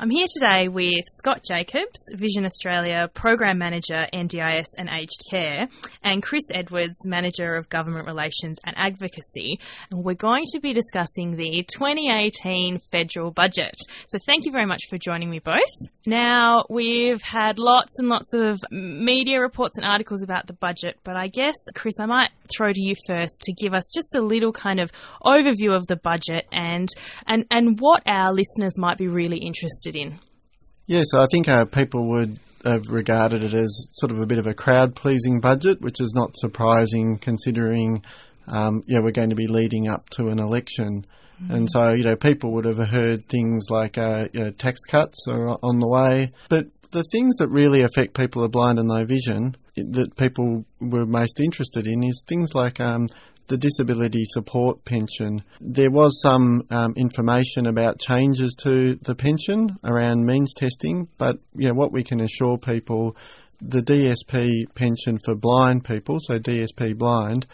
I'm here today with Scott Jacobs, Vision Australia Program Manager, NDIS and Aged Care, and Chris Edwards, Manager of Government Relations and Advocacy. And we're going to be discussing the 2018 federal budget. So thank you very much for joining me both. Now, we've had lots and lots of media reports and articles about the budget, but I guess, Chris, I might throw to you first to give us just a little kind of overview of the budget and, and, and what our listeners might be really interested interested in? Yes, I think uh, people would have regarded it as sort of a bit of a crowd pleasing budget, which is not surprising considering um, yeah, we're going to be leading up to an election. Mm-hmm. And so, you know, people would have heard things like uh, you know, tax cuts are on the way. But the things that really affect people who are blind and low vision that people were most interested in is things like um, the disability support pension. There was some um, information about changes to the pension around means testing, but you know, what we can assure people the DSP pension for blind people, so DSP blind,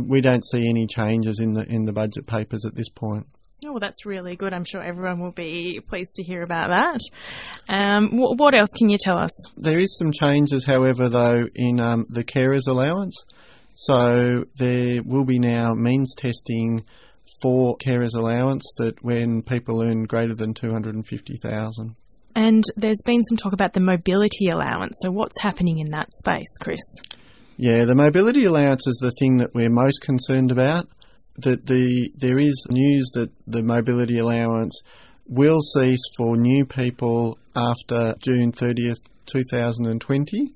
we don't see any changes in the in the budget papers at this point. Oh, well, that's really good. I'm sure everyone will be pleased to hear about that. Um, wh- what else can you tell us? There is some changes, however, though, in um, the carers allowance. So there will be now means testing for carers allowance that when people earn greater than 250,000. And there's been some talk about the mobility allowance. So what's happening in that space, Chris? Yeah, the mobility allowance is the thing that we're most concerned about. That the there is news that the mobility allowance will cease for new people after June 30th, 2020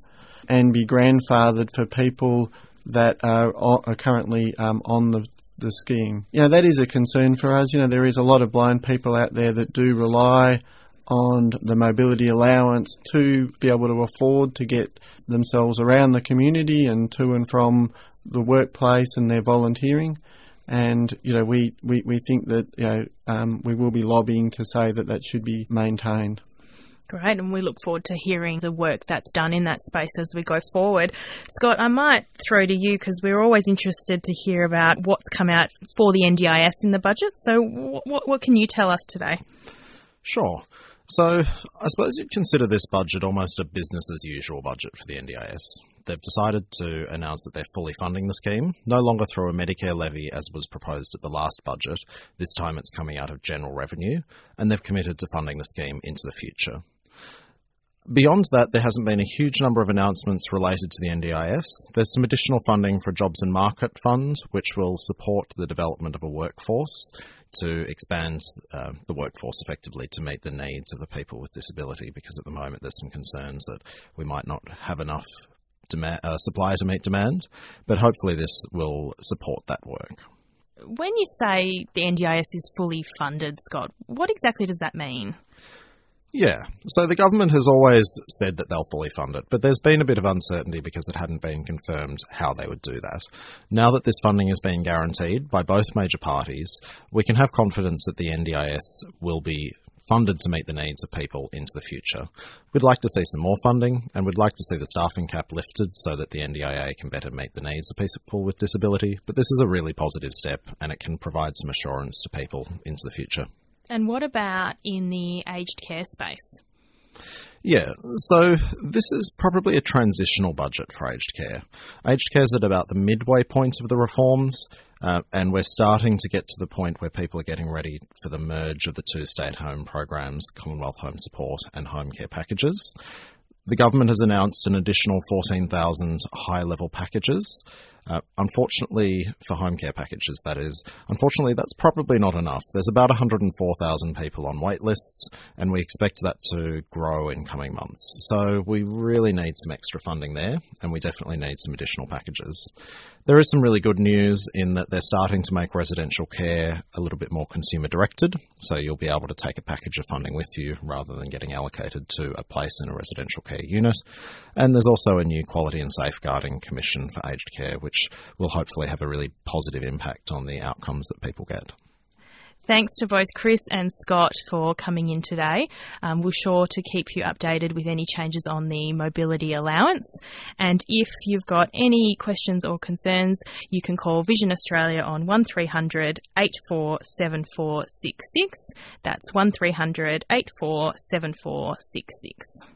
and be grandfathered for people that are, are currently um, on the the scheme. You know, that is a concern for us. You know, there is a lot of blind people out there that do rely on the mobility allowance to be able to afford to get themselves around the community and to and from the workplace and their volunteering. And you know, we, we, we think that you know um, we will be lobbying to say that that should be maintained. Great, and we look forward to hearing the work that's done in that space as we go forward. Scott, I might throw to you because we're always interested to hear about what's come out for the NDIS in the budget. So, what, what can you tell us today? Sure. So, I suppose you'd consider this budget almost a business as usual budget for the NDIS. They've decided to announce that they're fully funding the scheme, no longer through a Medicare levy as was proposed at the last budget. This time it's coming out of general revenue, and they've committed to funding the scheme into the future. Beyond that, there hasn't been a huge number of announcements related to the NDIS. There's some additional funding for Jobs and Market Fund, which will support the development of a workforce to expand uh, the workforce effectively to meet the needs of the people with disability, because at the moment there's some concerns that we might not have enough demand, uh, supply to meet demand, but hopefully this will support that work. When you say the NDIS is fully funded, Scott, what exactly does that mean? Yeah. So the government has always said that they'll fully fund it, but there's been a bit of uncertainty because it hadn't been confirmed how they would do that. Now that this funding is being guaranteed by both major parties, we can have confidence that the NDIS will be funded to meet the needs of people into the future. We'd like to see some more funding, and we'd like to see the staffing cap lifted so that the NDIA can better meet the needs of people with disability. But this is a really positive step, and it can provide some assurance to people into the future. And what about in the aged care space? Yeah, so this is probably a transitional budget for aged care. Aged care is at about the midway point of the reforms, uh, and we're starting to get to the point where people are getting ready for the merge of the two stay at home programs, Commonwealth Home Support and Home Care packages. The government has announced an additional 14,000 high level packages. Uh, unfortunately, for home care packages, that is, unfortunately, that's probably not enough. There's about 104,000 people on wait lists, and we expect that to grow in coming months. So we really need some extra funding there, and we definitely need some additional packages. There is some really good news in that they're starting to make residential care a little bit more consumer directed, so you'll be able to take a package of funding with you rather than getting allocated to a place in a residential care unit. And there's also a new Quality and Safeguarding Commission for Aged Care, which will hopefully have a really positive impact on the outcomes that people get. Thanks to both Chris and Scott for coming in today. Um, we're sure to keep you updated with any changes on the mobility allowance. And if you've got any questions or concerns, you can call Vision Australia on 1300 847466. That's 1300 847466.